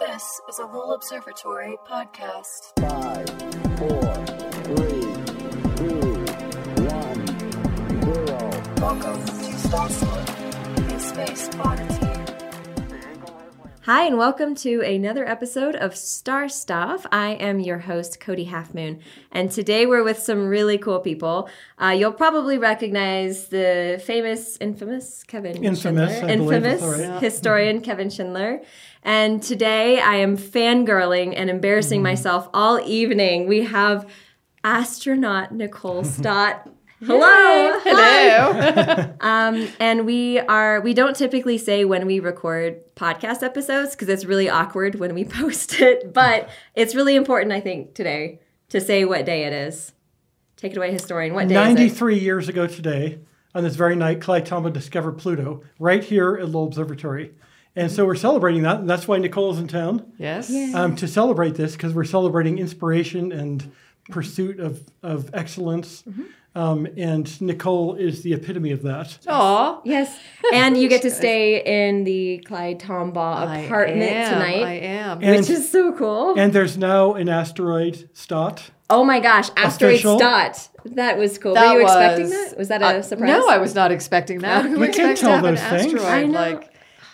This is a Lowell Observatory podcast. Five, four, three, two, one, zero. Welcome to Star Stuff, a space oddity. Hi, and welcome to another episode of Star Stuff. I am your host, Cody Halfmoon, and today we're with some really cool people. Uh, you'll probably recognize the famous, infamous Kevin Infamous, Schindler, infamous that's right. historian Kevin Schindler. And today I am fangirling and embarrassing Mm-hmm. myself all evening. We have astronaut Nicole Stott. Hello. Hello. Um, and we are we don't typically say when we record podcast episodes because it's really awkward when we post it, but it's really important I think today to say what day it is. Take it away, historian. What day is 93 years ago today, on this very night, Clyde Tombaugh discovered Pluto right here at Lowell Observatory. And so we're celebrating that. And that's why Nicole's in town yes. um, to celebrate this because we're celebrating inspiration and pursuit of, of excellence. Mm-hmm. Um, and Nicole is the epitome of that. Aw. Yes, and you get to stay in the Clyde Tombaugh I apartment am, tonight, I am. And- which is so cool. And there's now an asteroid Stott. oh my gosh, asteroid Official. Stott. That was cool. That Were you expecting that? Was that a uh, surprise? No, I was not expecting that. Who We can't expects tell to have an things. asteroid I know. like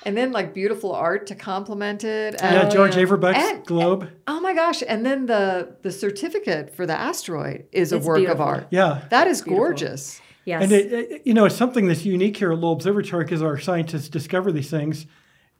and then like beautiful art to complement it. Yeah, and- George Averbuch's And- globe. Oh my gosh. And then the the certificate for the asteroid is a work beautiful. of art. Yeah. That is gorgeous. yes. And it, it- you know, it's something that's unique here at Lowell Observatory because our scientists discover these things,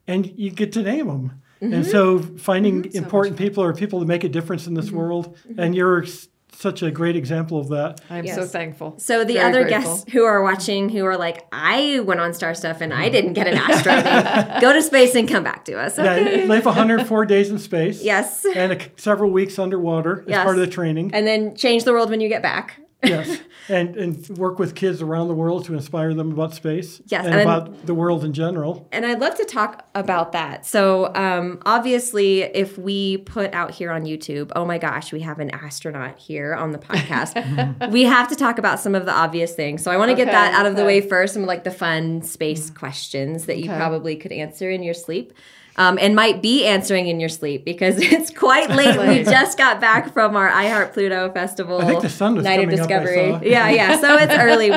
and you get to name them. Mm-hmm. And so, finding important people or people that make a difference in this world, Mm-hmm. and you're s- such a great example of that. I am so thankful. So the Very other grateful. guests who are watching who are like, I went on Star Stuff and I mm-hmm. didn't get an astronaut. Go to space and come back to us. Okay. Yeah, live 104 days in space. Yes. And a, several weeks underwater as Yes. part of the training. And then change the world when you get back. Yes. And and work with kids around the world to inspire them about space. Yes, And, and- about the world in general. And I'd love to talk about that. So, um, obviously, if we put out here on YouTube, oh my gosh, we have an astronaut here on the podcast, we have to talk about some of the obvious things. So, I want to get that out of the way first, some like the fun space questions that you Okay. probably could answer in your sleep. Um, and might be answering in your sleep because it's quite late. we just got back from our iHeart Pluto Festival. I think the sun was Night of coming up, I Discovery. saw. Yeah, yeah. So it's early.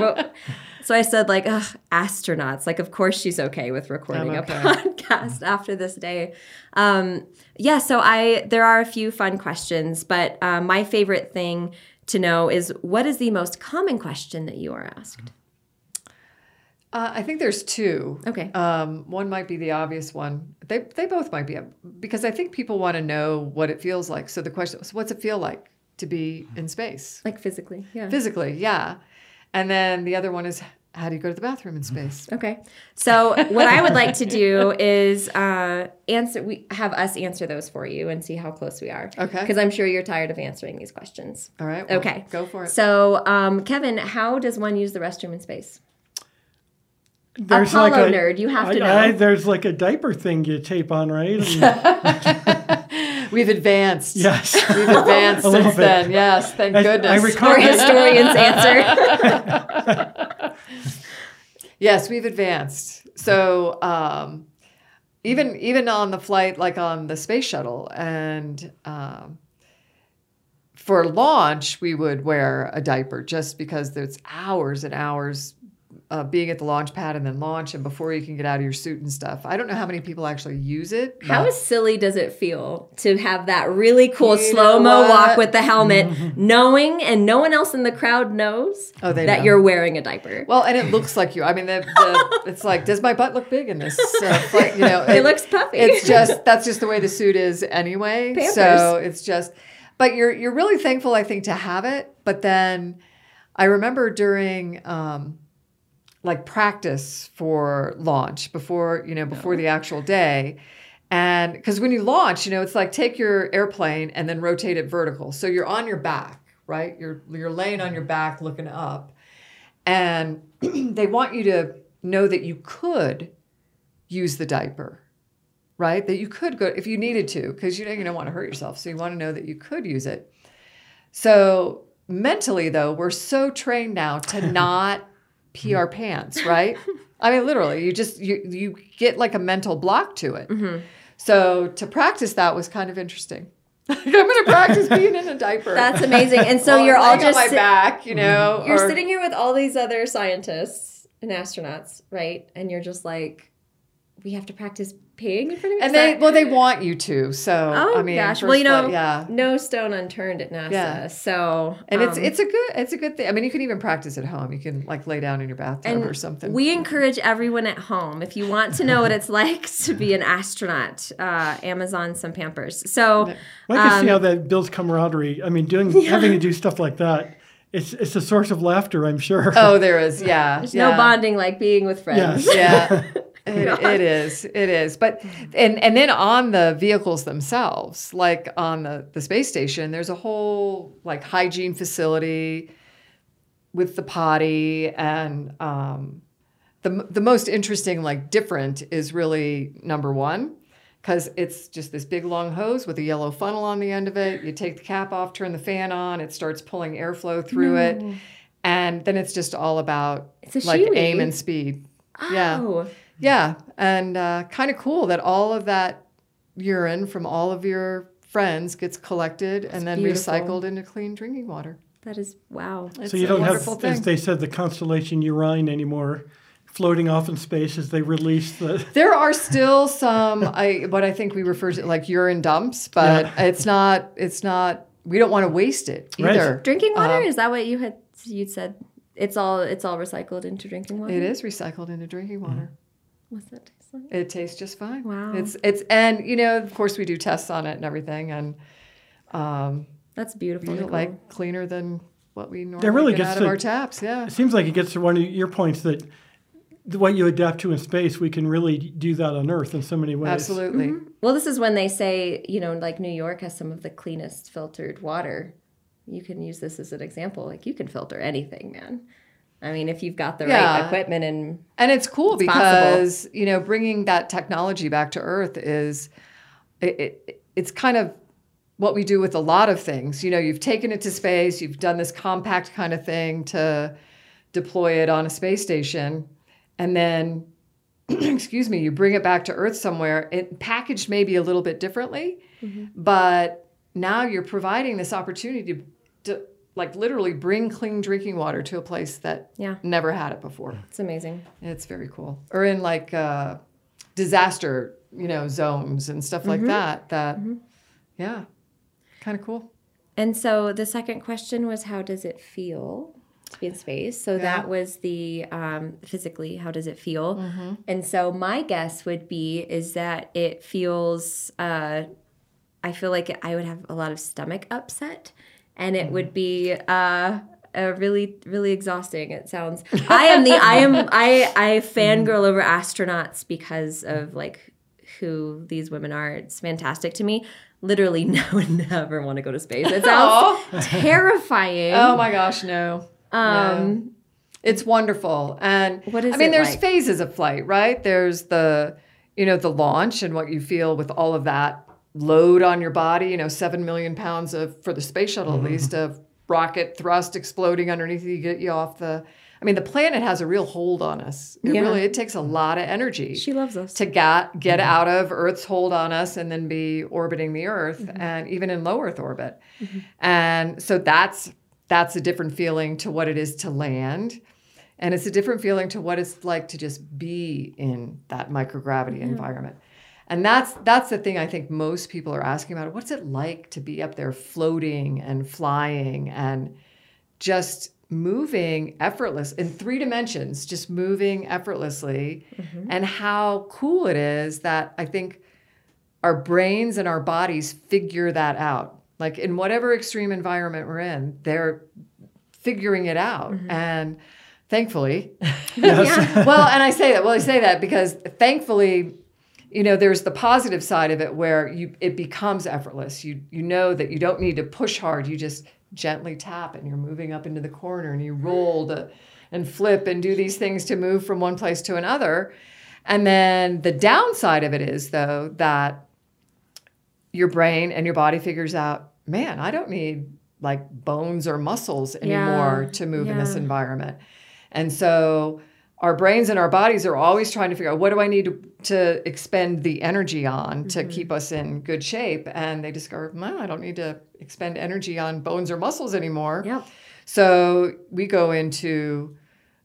So I said, like, ugh, astronauts. Like, of course she's okay with recording okay. a podcast after this day. Um, yeah, so I there are a few fun questions, but um, my favorite thing to know is what is the most common question that you are asked? Uh, I think there's two. Okay. Um, one might be the obvious one. They they both might be because I think people want to know what it feels like. So the question is, what's it feel like to be in space Like physically, yeah. physically? Yeah. And then the other one is, how do you go to the bathroom in space? Okay. So what I would like to do is uh, answer. We have us answer those for you and see how close we are. Okay. Because I'm sure you're tired of answering these questions. All right. well, Okay. Go for it. So, um, Kevin, how does one use the restroom in space? There's Apollo nerd, you have to I- I- there's like a diaper thing you tape on, right? And- We've advanced. yes. We've advanced since bit. then. Yes. Thank I- I goodness. recall- Or historians answer. Yes, we've advanced. So um, even even on the flight, like on the space shuttle, and um, for launch, we would wear a diaper just because there's hours and hours uh, being at the launch pad and then launch, and before you can get out of your suit and stuff. I don't know how many people actually use it. How silly does it feel to have that really cool You slow mo walk with the helmet, knowing and no one else in the crowd knows Oh, that know. you're wearing a diaper? well, and it looks like you. I mean, the, the, it's like, does my butt look big in this? Uh? You know, it looks puffy. it's just that's just the way the suit is anyway. Pampers. So it's just but you're you're really thankful I think to have it. But then I remember during um like practice for launch before, you know, before the actual day. And because when you launch, you know, it's like take your airplane and then rotate it vertical. So you're on your back, right? You're you're laying on your back looking up. And they want you to know that you could use the diaper, right? That you could go if you needed to, because you know you don't want to hurt yourself. So you want to know that you could use it. So mentally, though, we're so trained now to not pee our mm-hmm. pants, right? I mean, literally, you just you you get like a mental block to it. Mm-hmm. So to practice that was kind of interesting. I'm going to practice being in a diaper. That's amazing. And so you're all laying on just my sit- back, you mm-hmm. know. you're or- sitting here with all these other scientists and astronauts, right? And you're just like, we have to practice peeing in front of me. and they that- well they want you to. So oh I mean, gosh, well you know, flight, yeah. no stone unturned at NASA. Yeah. So And it's um, it's a good it's a good thing. I mean, you can even practice at home. You can like lay down in your bathtub and or something. We encourage everyone at home if you want to know what it's like to be an astronaut. Uh, Amazon some Pampers. So I can Um, see how that builds camaraderie. I mean, doing having to do stuff like that, it's it's a source of laughter, I'm sure. oh, there is. Yeah. there's yeah. no bonding like being with friends. Yes. yeah it, it is it is. But and and then on the vehicles themselves like on the the space station there's a whole like hygiene facility with the potty and um the the most interesting like different is really number one because it's just this big long hose with a yellow funnel on the end of it. You take the cap off turn the fan on it starts pulling airflow through it. And then it's just all about like Chewy. aim and speed. Oh, yeah, and uh, kind of cool that all of that urine from all of your friends gets collected and then beautiful. recycled into clean drinking water. that is wow. It's so you a don't have, wonderful as they said, the constellation Urine anymore, floating off in space as they release the. There are still some I what I think we refer to like urine dumps, but Yeah. it's not it's not we don't want to waste it Right. either. Drinking water Um, is that what you had? You'd said it's all it's all recycled into drinking water. It is recycled into drinking water. What's that taste like? It tastes just fine. Wow. It's it's and you know of course we do tests on it and everything and um That's beautiful. Nicole. like cleaner than what we normally really get gets out of our taps. Yeah. It seems like it gets to one of your points that what you adapt to in space, we can really do that on Earth in so many ways. Absolutely. Well, this is when they say, you know, like New York has some of the cleanest filtered water. You can use this as an example. Like you can filter anything, man. I mean, if you've got the right equipment and And it's cool It's possible. because, you know, bringing that technology back to Earth is, it, it, it's kind of what we do with a lot of things. You know, you've taken it to space, you've done this compact kind of thing to deploy it on a space station, and then, excuse me, you bring it back to Earth somewhere, it packaged maybe a little bit differently, mm-hmm. but now you're providing this opportunity to, to like literally bring clean drinking water to a place that Yeah. never had it before. it's amazing. It's very cool. Or in like uh, disaster, you know, zones and stuff like that. That, yeah, kind of cool. And so the second question was, how does it feel to be in space? So that was the um, physically, how does it feel? And so my guess would be is that it feels. Uh, I feel like I would have a lot of stomach upset, and it would be. Uh, uh, really, really exhausting. It sounds. I am the. I am. I. I fangirl over astronauts because of like who these women are. It's fantastic to me. Literally, no one never want to go to space. It sounds terrifying. Oh my gosh, no. Um, It's wonderful. And What is I mean, there's like? phases of flight, right? There's the, you know, the launch and what you feel with all of that load on your body, you know, seven million pounds of, for the space shuttle at mm-hmm. least, of rocket thrust exploding underneath you, get you off the, I mean, the planet has a real hold on us. It Yeah. really, it takes a lot of energy. she loves us. to get get out of Earth's hold on us and then be orbiting the Earth mm-hmm. and even in low Earth orbit. And so that's that's a different feeling to what it is to land. And it's a different feeling to what it's like to just be in that microgravity environment. And that's that's the thing I think most people are asking about. What's it like to be up there floating and flying and just moving effortless in three dimensions, just moving effortlessly, mm-hmm. and how cool it is that I think our brains and our bodies figure that out. Like in whatever extreme environment we're in, they're figuring it out. Mm-hmm. And thankfully, well, and I say that, well, I say that because thankfully, you know, there's the positive side of it where you it becomes effortless. You you know that you don't need to push hard. You just gently tap and you're moving up into the corner and you roll to, and flip and do these things to move from one place to another. And then the downside of it is though that your brain and your body figures out, man, I don't need like bones or muscles anymore Yeah, to move in this environment. And so our brains and our bodies are always trying to figure out what do I need to, to expend the energy on to mm-hmm. keep us in good shape. And they discover, no, I don't need to expend energy on bones or muscles anymore. Yep. So we go into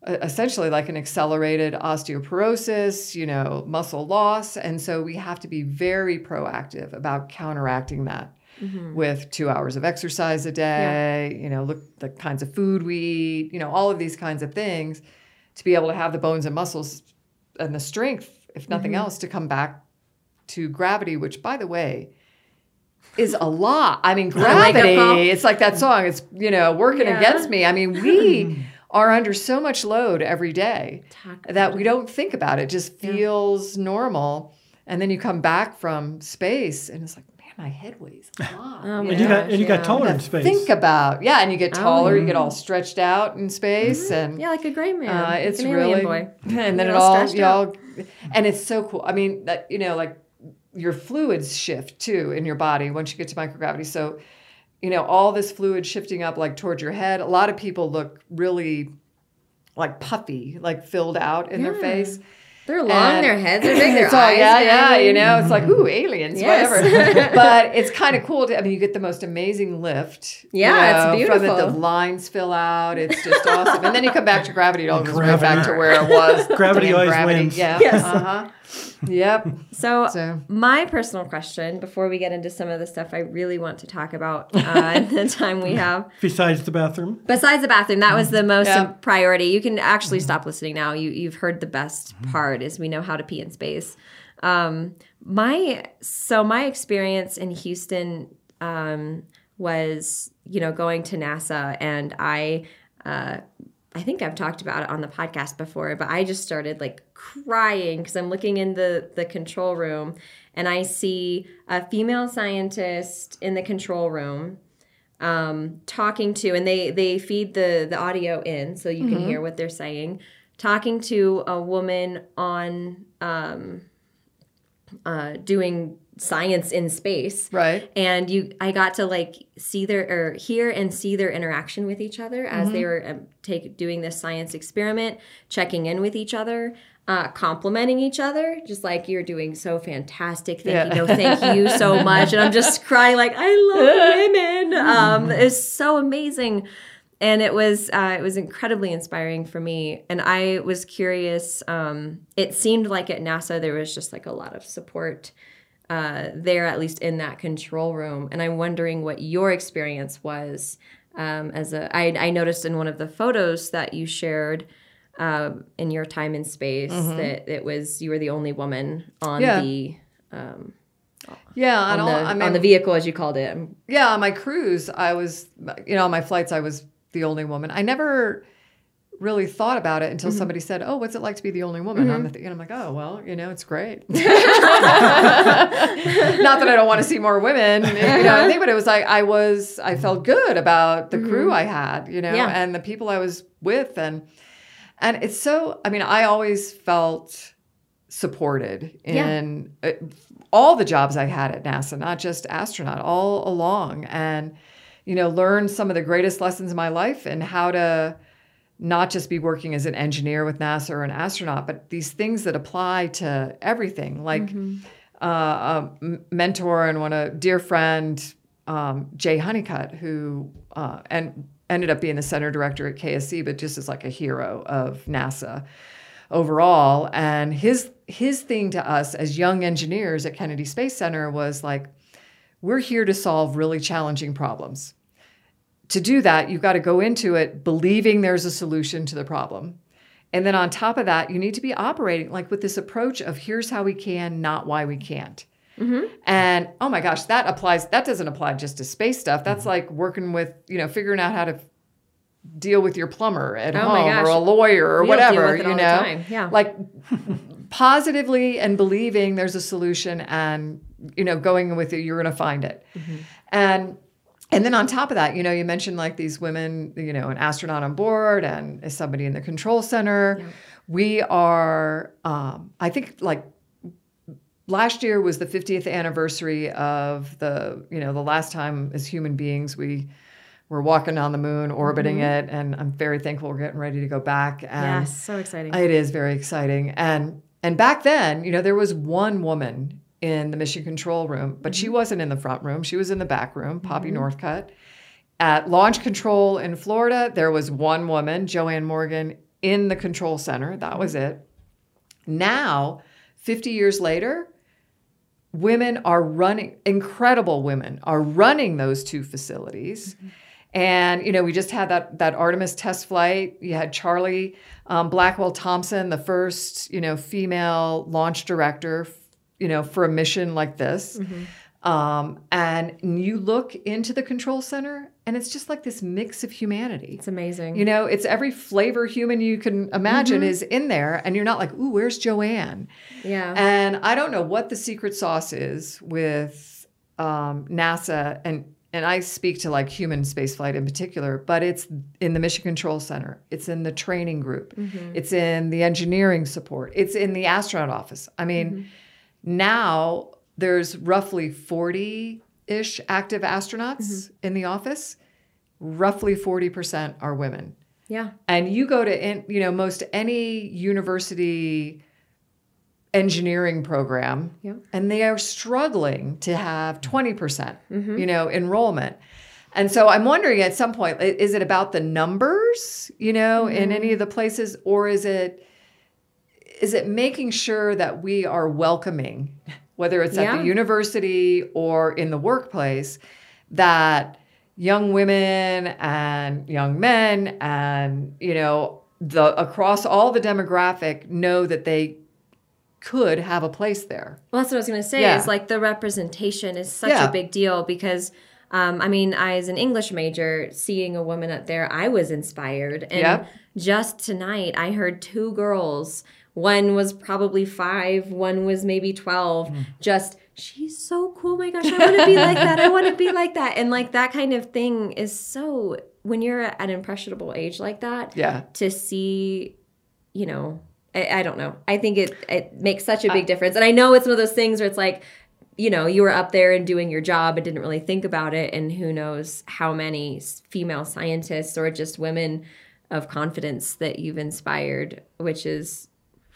essentially like an accelerated osteoporosis, you know, muscle loss. And so we have to be very proactive about counteracting that mm-hmm. with two hours of exercise a day, you know, look the kinds of food we eat, you know, all of these kinds of things to be able to have the bones and muscles and the strength, if nothing else, to come back to gravity, which by the way, is a lot. I mean, gravity, it's like that song, it's, you know, working Yeah. against me. I mean, we are under so much load every day that we don't think about it. It just feels normal. And then you come back from space and it's like, my head weighs a lot. Oh you my And you got and you got Yeah. taller in space. Think about yeah, and you get Oh, taller, you get all stretched out in space, and Yeah, like a gray man. uh, like it's an alien really boy. and then it all all stretched y'all, and it's so cool. I mean, that you know, like your fluids shift too in your body once you get to microgravity. So, you know, all this fluid shifting up like towards your head. A lot of people look really like puffy, like filled out in their face. They're long, And their heads are big, their it's all, eyes yeah, are yeah, you know, it's like ooh, aliens, Yes. whatever. but it's kind of cool. To, I mean, you get the most amazing lift. you Yeah, it's know, From it, beautiful. the lines fill out. It's just awesome. And then you come back to gravity. It all goes right back to where it was. Gravity Damn always gravity. wins. Yeah. Yes. Uh huh. Yep. So, So- my personal question before we get into some of the stuff I really want to talk about uh, in the time we have, Besides the bathroom. besides the bathroom, that was the most Yeah. priority. You can actually stop listening now. You you've heard the best part is we know how to pee in space. Um, my so my experience in Houston um, was you know going to NASA and I. Uh, I think I've talked about it on the podcast before, but I just started like crying because I'm looking in the the control room and I see a female scientist in the control room um, talking to, and they they feed the the audio in so you can hear what they're saying. Talking to a woman on um, uh, doing science in space, Right. and you i got to like see their or hear and see their interaction with each other as they were um, take doing this science experiment checking in with each other uh, complimenting each other just like you're doing so fantastic. Thank Yeah. you no thank you so much. And i'm just crying like i love women. Um, it's so amazing. And it was uh, it was incredibly inspiring for me. And i was curious um, it seemed like at nasa there was just like a lot of support uh, there, at least in that control room. And I'm wondering what your experience was um, as a. I, I noticed in one of the photos that you shared um, in your time in space that it was you were the only woman on Yeah. the Yeah. on the, I mean, on the vehicle as you called it. yeah, on my cruise, I was, you know, on my flights, I was the only woman. I never really thought about it until mm-hmm. somebody said, "Oh, what's it like to be the only woman?" on mm-hmm. the th-? And I'm like, "Oh, well, you know, it's great." Not that I don't want to see more women, you know, I think, but it was like I was, I felt good about the crew mm-hmm. I had, you know, Yeah. and the people I was with, and and it's so. I mean, I always felt supported in uh, all the jobs I had at NASA, not just astronaut, all along, and you know, learned some of the greatest lessons in my life and how to not just be working as an engineer with NASA or an astronaut, but these things that apply to everything, like uh, a mentor and one a dear friend, um, Jay Honeycutt, who uh, and ended up being the center director at KSC, but just as like a hero of NASA overall. And his his thing to us as young engineers at Kennedy Space Center was like, we're here to solve really challenging problems. To do that, you've got to go into it believing there's a solution to the problem. And then on top of that, you need to be operating like with this approach of here's how we can, not why we can't. And oh my gosh, that applies. That doesn't apply just to space stuff. That's like working with, you know, figuring out how to deal with your plumber at Oh home or a lawyer or We whatever, you know. Yeah. like positively and believing there's a solution and you know going with it you're going to find it Mm-hmm. and and then on top of that you know you mentioned like these women you know an astronaut on board and somebody in the control center we are um, i think like last year was the 50th anniversary of the you know the last time as human beings we we're walking on the moon, orbiting Mm-hmm. it, and I'm very thankful we're getting ready to go back. And yes, so exciting. it is very exciting. And and back then, you know, there was one woman in the mission control room, but Mm-hmm. she wasn't in the front room. She was in the back room, Poppy Northcutt. At launch control in Florida, there was one woman, JoAnn Morgan, in the control center. That was Mm-hmm. it. Now, 50 years later, women are running, incredible women are running those two facilities. And you know, we just had that that Artemis test flight. You had Charlie um, Blackwell-Thomson, the first you know female launch director, you know, for a mission like this. Um, and you look into the control center, and it's just like this mix of humanity. it's amazing. You know, it's every flavor human you can imagine is in there, and you're not like, "Ooh, where's JoAnn?" yeah. And I don't know what the secret sauce is with um, NASA, and and I speak to like human spaceflight in particular, but it's in the Mission Control Center, it's in the training group, it's in the engineering support, it's in the astronaut office. I mean, now there's roughly forty ish active astronauts mm-hmm. in the office. Roughly forty percent are women yeah. and you go to in, you know most any university engineering program Yeah. and they are struggling to have 20% mm-hmm. you know enrollment and so i'm wondering at some point is it about the numbers you know in any mm-hmm. of the places or is it is it making sure that we are welcoming whether it's at the university or in the workplace that young women and young men and you know the across all the demographic know that they could have a place there Well, that's what I was going to say. Yeah. Is like the representation is such Yeah. a big deal because, um, I mean, I as an English major, seeing a woman up there, I was inspired. And Yep. just tonight, I heard two girls. One was probably five. One was maybe twelve. Hmm. Just she's so cool. My gosh, I want to be like that. I want to be like that. And like that kind of thing is so when you're at an impressionable age like that. yeah to see, you know, I, I don't know. I think it it makes such a big difference. And I know it's one of those things where it's like, you know, you were up there and doing your job and didn't really think about it. And who knows how many female scientists or just women of confidence that you've inspired, which is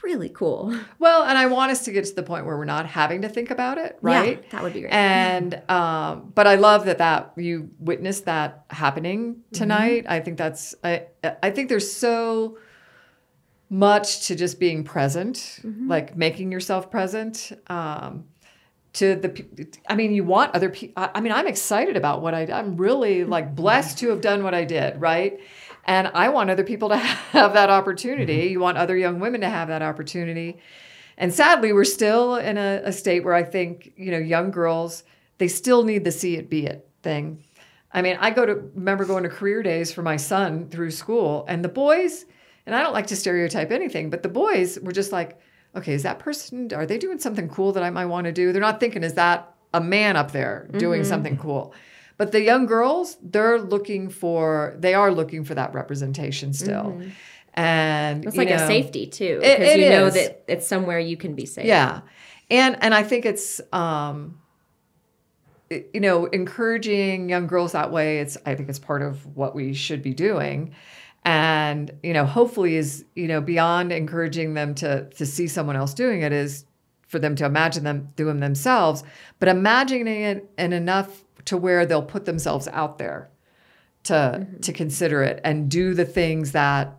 really cool. well and i want us to get to the point where we're not having to think about it right Yeah, that would be great. and um, but I love that that you witnessed that happening tonight. I think that's I I think there's so much to just being present, like making yourself present. Um, to the, I mean, you want other people. I mean, I'm excited about what I. I'm really like blessed to have done what I did, right? And I want other people to have that opportunity. Mm-hmm. You want other young women to have that opportunity. And sadly, we're still in a, a state where I think, you know, young girls, they still need the see it, be it thing. I mean, I go to remember going to career days for my son through school, and the boys, and I don't like to stereotype anything, but the boys were just like, okay, is that person, are they doing something cool that I might want to do? They're not thinking, is that a man up there doing mm-hmm. something cool? But the young girls, they're looking for, they are looking for that representation still. And it's like a safety too, because you know that it's somewhere you can be safe. Yeah. And and I think it's um you know, encouraging young girls that way, it's I think it's part of what we should be doing. And, you know, hopefully is, you know, beyond encouraging them to to see someone else doing it is for them to imagine them doing themselves, but imagining it in enough to where they'll put themselves out there to mm-hmm. to consider it and do the things that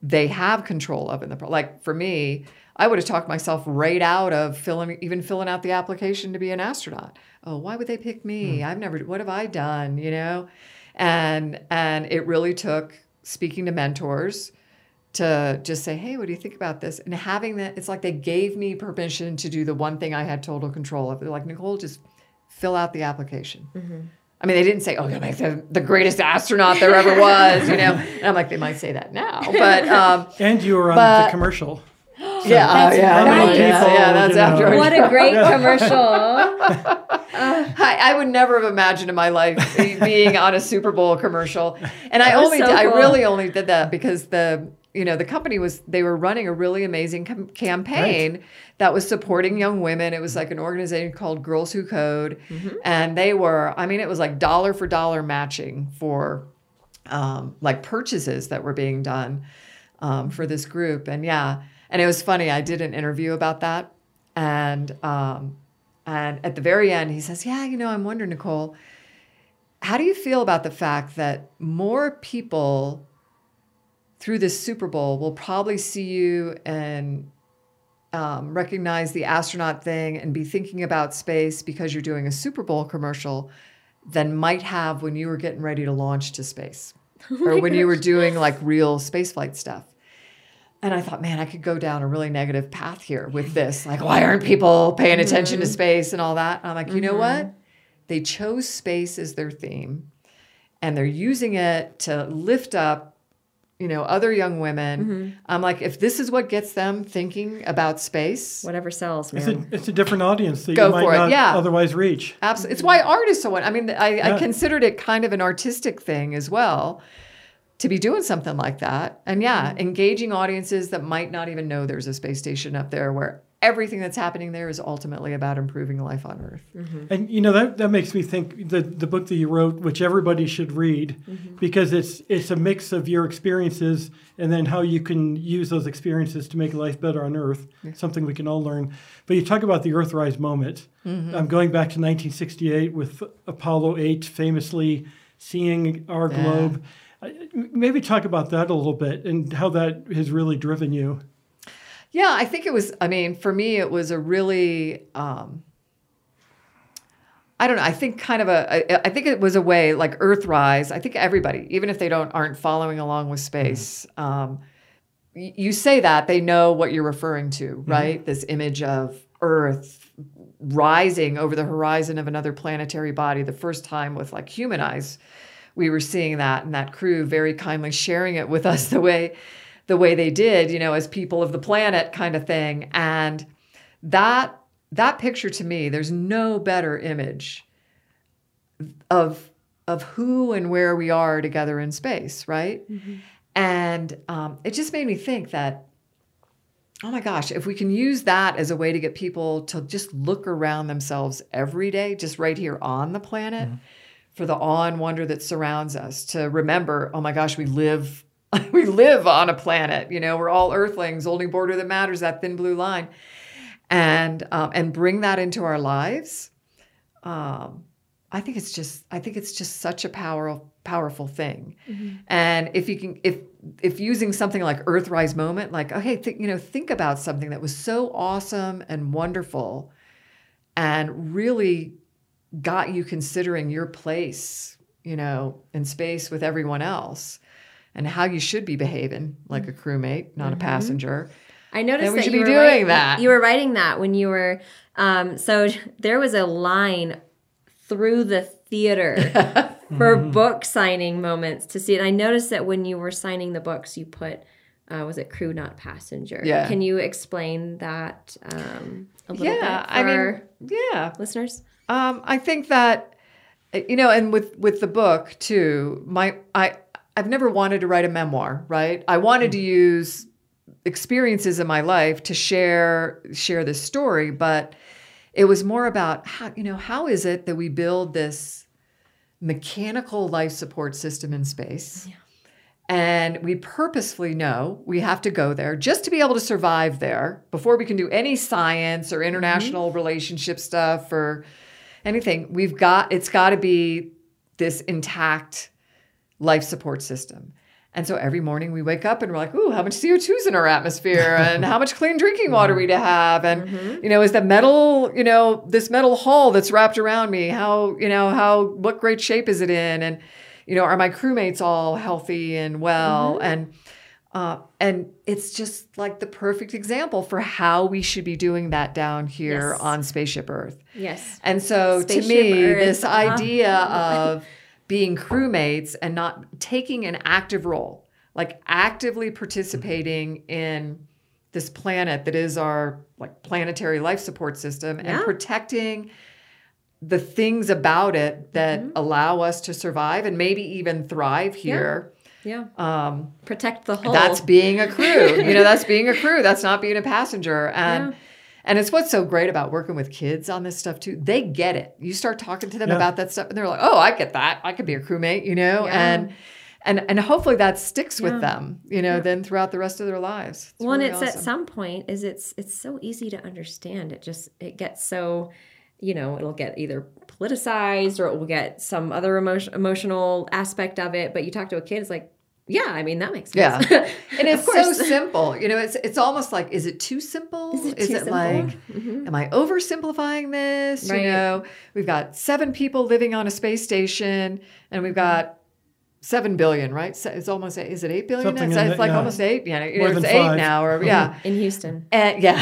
they have control of in the pro- like for me i would have talked myself right out of filling even filling out the application to be an astronaut. Oh why would they pick me? Hmm. I've never what have i done you know? And and it really took speaking to mentors to just say hey what do you think about this? And having that it's like they gave me permission to do the one thing i had total control of. They're like nicole just fill out the application. I mean, they didn't say, "Oh, you're make the, the greatest astronaut there ever was," you know. And I'm like, they might say that now, but um, And you were on But- the commercial. yeah, oh, yeah, How no, many yeah, yeah, that's you know, What a great commercial. I, I would never have imagined in my life being on a Super Bowl commercial, and I That was only so did, I really only did that because the you know, the company was they were running a really amazing com- campaign that was supporting young women. It was like an organization called Girls Who Code, and they were, I mean, it was like dollar for dollar matching for um, like purchases that were being done um, for this group. And yeah, and it was funny. I did an interview about that, and um, and at the very end, he says, "Yeah, you know, I'm wondering, Nicole, how do you feel about the fact that more people through this Super Bowl we'll probably see you and um, recognize the astronaut thing and be thinking about space because you're doing a Super Bowl commercial than might have when you were getting ready to launch to space or when you were doing like real spaceflight stuff. And I thought, man, I could go down a really negative path here with this. Like, why aren't people paying attention to space and all that? And I'm like, you know what? They chose space as their theme and they're using it to lift up you know other young women mm-hmm. i'm like if this is what gets them thinking about space Whatever sells, It's a, it's a different audience that Go you might for it, not yeah. otherwise reach. absolutely it's why art is so i mean I, Yeah. I considered it kind of an artistic thing as well to be doing something like that and yeah mm-hmm. engaging audiences that might not even know there's a space station up there where everything that's happening there is ultimately about improving life on earth And you know that that makes me think the the book that you wrote, which everybody should read, because it's it's a mix of your experiences and then how you can use those experiences to make life better on Earth. Something we can all learn. But you talk about the Earthrise moment. I'm going back to 1968 with Apollo 8, famously seeing our Yeah. globe. Uh, Maybe talk about that a little bit and how that has really driven you. Yeah, I think it was. I mean, for me, it was a really. Um, I don't know. I think kind of a. I, think it was a way like Earthrise. I think everybody, even if they don't aren't following along with space, um, y- you say that they know what you're referring to, right? This image of Earth rising over the horizon of another planetary body. The first time with like human eyes, we were seeing that, and that crew very kindly sharing it with us the way the way they did, you know, as people of the planet kind of thing. And that that picture to me, there's no better image of of who and where we are together in space, right? And um, it just made me think that, oh my gosh, if we can use that as a way to get people to just look around themselves every day, just right here on the planet, for the awe and wonder that surrounds us, to remember, oh my gosh, we live. We live on a planet, you know. We're all Earthlings. Only border that matters, that thin blue line, and um, and bring that into our lives. Um, I think it's just I think it's just such a powerful powerful thing. And if you can if if using something like Earthrise moment, like okay, th- you know, think about something that was so awesome and wonderful, and really got you considering your place, you know, in space with everyone else, and how you should be behaving like a crewmate, not a passenger. I noticed Then we that should you be were doing writing, that. You were writing that when you were. Um, so there was a line through the theater for book signing moments to see it. I noticed that when you were signing the books, you put. Uh, was it crew, not passenger? Yeah. Can you explain that um, a little Yeah, bit for I mean, our yeah, listeners? Um, I think that you know, and with with the book too, my I I've never wanted to write a memoir, right? I wanted to mm-hmm. use experiences in my life to share share this story, but it was more about how you know how is it that we build this mechanical life support system in space. And we purposefully know we have to go there just to be able to survive there before we can do any science or mm-hmm. international relationship stuff or anything. We've got, it's got to be this intact life support system. And so every morning we wake up and we're like, ooh, how much CO2 is in our atmosphere and how much clean drinking water we to have. And, you know, is the metal, you know, this metal hull that's wrapped around me, how, you know, how, what great shape is it in? And, you know, are my crewmates all healthy and well? And, uh, and it's just like the perfect example for how we should be doing that down here Yes. on Spaceship Earth. Yes. And so to me, Earth, this uh-huh. idea of being crewmates and not taking an active role, like actively participating in this planet that is our like planetary life support system and protecting the things about it that Mm-hmm. allow us to survive and maybe even thrive here. Yeah. Um, Protect the whole. that's being a crew. you know, that's being a crew. That's not being a passenger. And Yeah. And it's what's so great about working with kids on this stuff too. They get it. You start talking to them Yeah. about that stuff, and they're like, "Oh, I get that. I could be a crewmate." You know, Yeah. and and and hopefully that sticks Yeah. with them. You know, then throughout the rest of their lives. It's well, and really it's at some point is it's it's so easy to understand. It just it gets so, you know, it'll get either politicized or it will get some other emotion, emotional aspect of it. But you talk to a kid, it's like, yeah, I mean that makes sense. Yeah. And it's so simple. You know, it's it's almost like, is it too simple? Is it too simple? like, Mhm. am I oversimplifying this? Right. You know, we've got seven people living on a space station, and we've got seven billion, right? So it's almost is it eight billion? Something it's in it's that- like yeah. almost eight. Yeah, More it's eight five. now, or yeah. in Houston. And yeah,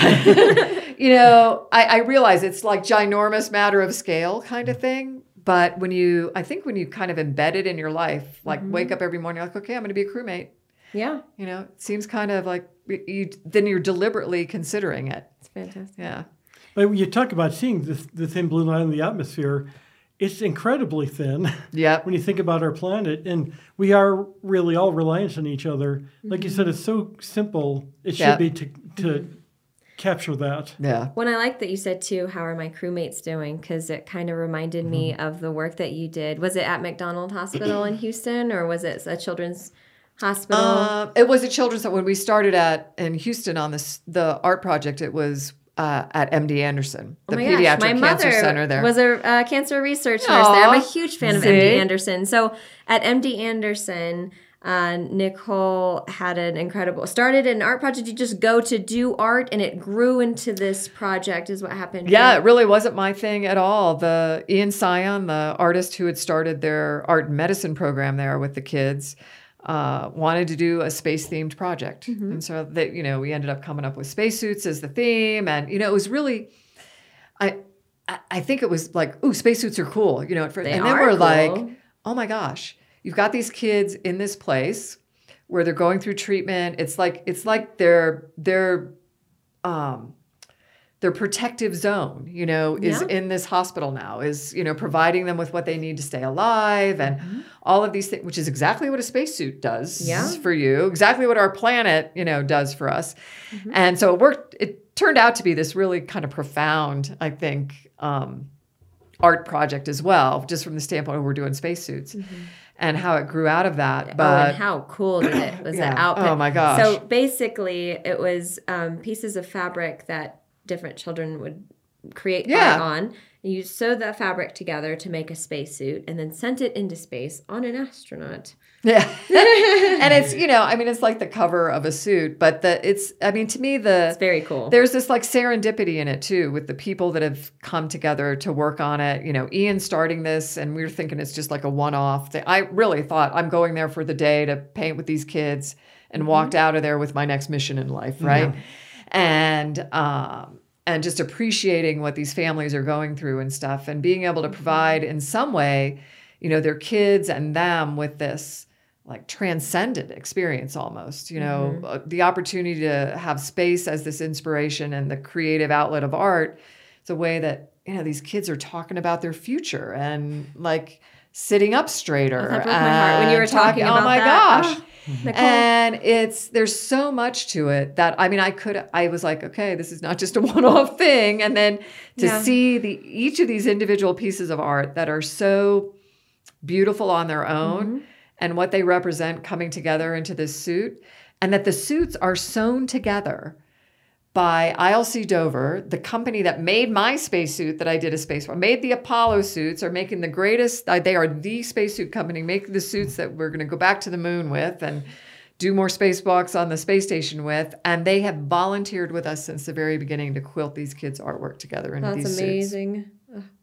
you know, I, I realize it's like ginormous matter of scale kind of thing. But when you, I think when you kind of embed it in your life, like Mm-hmm. wake up every morning, like, okay, I'm going to be a crewmate. Yeah, You know, it seems kind of like you. Then you're deliberately considering it. it's fantastic. Yeah. But when you talk about seeing this, the thin blue line in the atmosphere, it's incredibly thin Yeah. when you think about our planet. And we are really all reliant on each other. Like you said, it's so simple. It should Yeah. be to, to capture that. Yeah. When I like that you said too, how are my crewmates doing? Because it kind of reminded me Mm-hmm. of the work that you did. Was it at McDonald Hospital in Houston, or was it a children's hospital? Uh, it was a children's when we started at in Houston on this the art project. It was uh, at MD Anderson, the Oh my pediatric gosh, my cancer center there. was a uh, cancer research nurse there. I'm a huge fan of? MD Anderson. So at MD Anderson, uh, Nicole had an incredible started an art project. You just go to do art, and it grew into this project. Is what happened. yeah, here. it really wasn't my thing at all. The Ian Cion, the artist who had started their art and medicine program there with the kids, uh, wanted to do a space themed project, Mm-hmm. and so that you know we ended up coming up with spacesuits as the theme, and you know it was really, I. I- think it was like, ooh, spacesuits are cool, you know. At first, They and then we're cool. like, oh my gosh, you've got these kids in this place where they're going through treatment. It's like it's like their their um their protective zone, you know, is Yeah. in this hospital now, is, you know, providing them with what they need to stay alive and all of these things, which is exactly what a spacesuit does Yeah. for you, exactly what our planet, you know, does for us. And so it worked, it turned out to be this really kind of profound, I think, um, art project as well, just from the standpoint of we're doing spacesuits and how it grew out of that. oh, But and how cool did it was Yeah. the output? Oh my gosh. So basically, it was um, pieces of fabric that different children would create Yeah. on. And you sew the fabric together to make a spacesuit, and then sent it into space on an astronaut. Yeah. and it's, you know, I mean, it's like the cover of a suit, but the, it's, I mean, to me, the, It's very cool. there's this like serendipity in it too with the people that have come together to work on it. You know, Ian starting this, and we were thinking it's just like a one off thing. I really thought I'm going there for the day to paint with these kids and walked out of there with my next mission in life, right? And, um, and just appreciating what these families are going through and stuff, and being able to provide in some way, you know, their kids and them with this like transcendent experience almost you know uh, the opportunity to have space as this inspiration and the creative outlet of art it's a way that you know these kids are talking about their future and like sitting up straighter that broke my heart when you were and talking oh my that. gosh Ah, Nicole. and it's there's so much to it that I mean I could I was like okay this is not just a one-off thing and then to Yeah. see the each of these individual pieces of art that are so beautiful on their own Mm-hmm. And what they represent coming together into this suit and that the suits are sewn together by ILC Dover, the company that made my spacesuit that I did a space for, made the Apollo suits, are making the greatest, uh, they are the spacesuit company, making the suits that we're going to go back to the moon with and do more spacewalks on the space station with. And they have volunteered with us since the very beginning to quilt these kids' artwork together into That's these suits. That's amazing.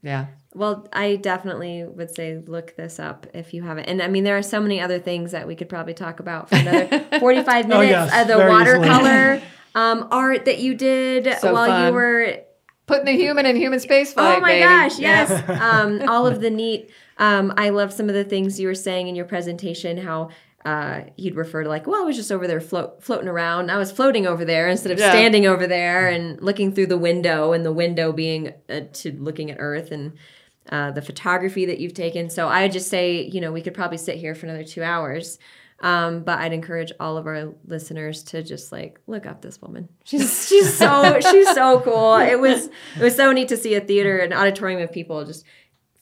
Yeah. Well, I definitely would say look this up if you haven't. And I mean, there are so many other things that we could probably talk about for another 45 minutes. Oh, yes, uh, the watercolor um, art that you did So while you were Putting the human in human spaceflight. Oh my baby. gosh, yes. um, all of the neat. Um, I love some of the things you were saying in your presentation. How uh, you'd refer to like, well, I was just over there float, floating around. I was floating over there instead of Yeah. standing over there and looking through the window, and the window being uh, to looking at Earth and. Uh, the photography that you've taken. So I just say, you know, we could probably sit here for another two hours. Um, but I'd encourage all of our listeners to just like look up this woman. She's she's so she's so cool. It was it was so neat to see a theater, an auditorium of people just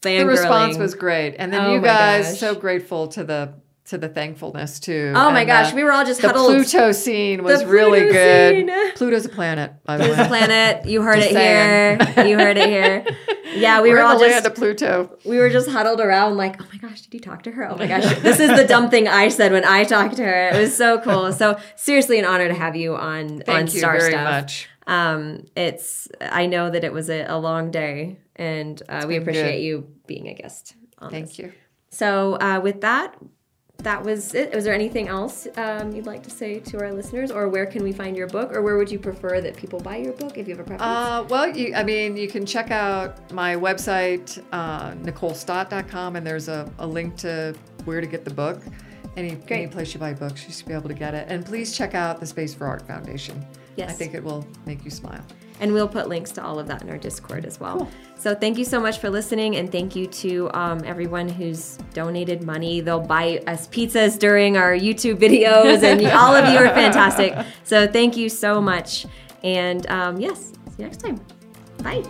fangirling. The response was great, and then Oh you guys gosh. so grateful to the to the thankfulness too. Oh my And, gosh, uh, we were all just the huddled. Pluto scene was The really good. scene. Pluto's a planet, by the This way. planet, you heard it here. You heard it here. Yeah, we We're were all the just land Pluto. we were just huddled around like, oh my gosh, did you talk to her? Oh my gosh, this is the dumb thing I said when I talked to her. It was so cool. So seriously, an honor to have you on on Thank you Star very Stuff. much. Um, it's I know that it was a, a long day, and uh, we appreciate good. you being a guest. On Thank this. you. So uh, with that. That was it. Was there anything else um, you'd like to say to our listeners, or where can we find your book, or where would you prefer that people buy your book if you have a preference? Uh, well, you, I mean, you can check out my website, uh, NicoleStott.com, and there's a, a link to where to get the book. Any, any place you buy books, you should be able to get it. And please check out the Space for Art Foundation. Yes. I think it will make you smile. And we'll put links to all of that in our Discord as well. So thank you so much for listening, and thank you to um, everyone who's donated money. They'll buy us pizzas during our YouTube videos, and all of you are fantastic. So thank you so much. And um, yes, see you next time. Bye.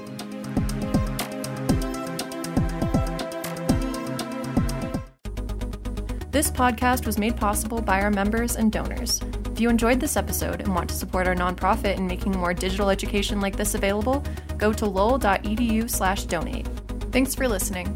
This podcast was made possible by our members and donors. If you enjoyed this episode and want to support our nonprofit in making more digital education like this available, go to lowell.edu slash donate. Thanks for listening.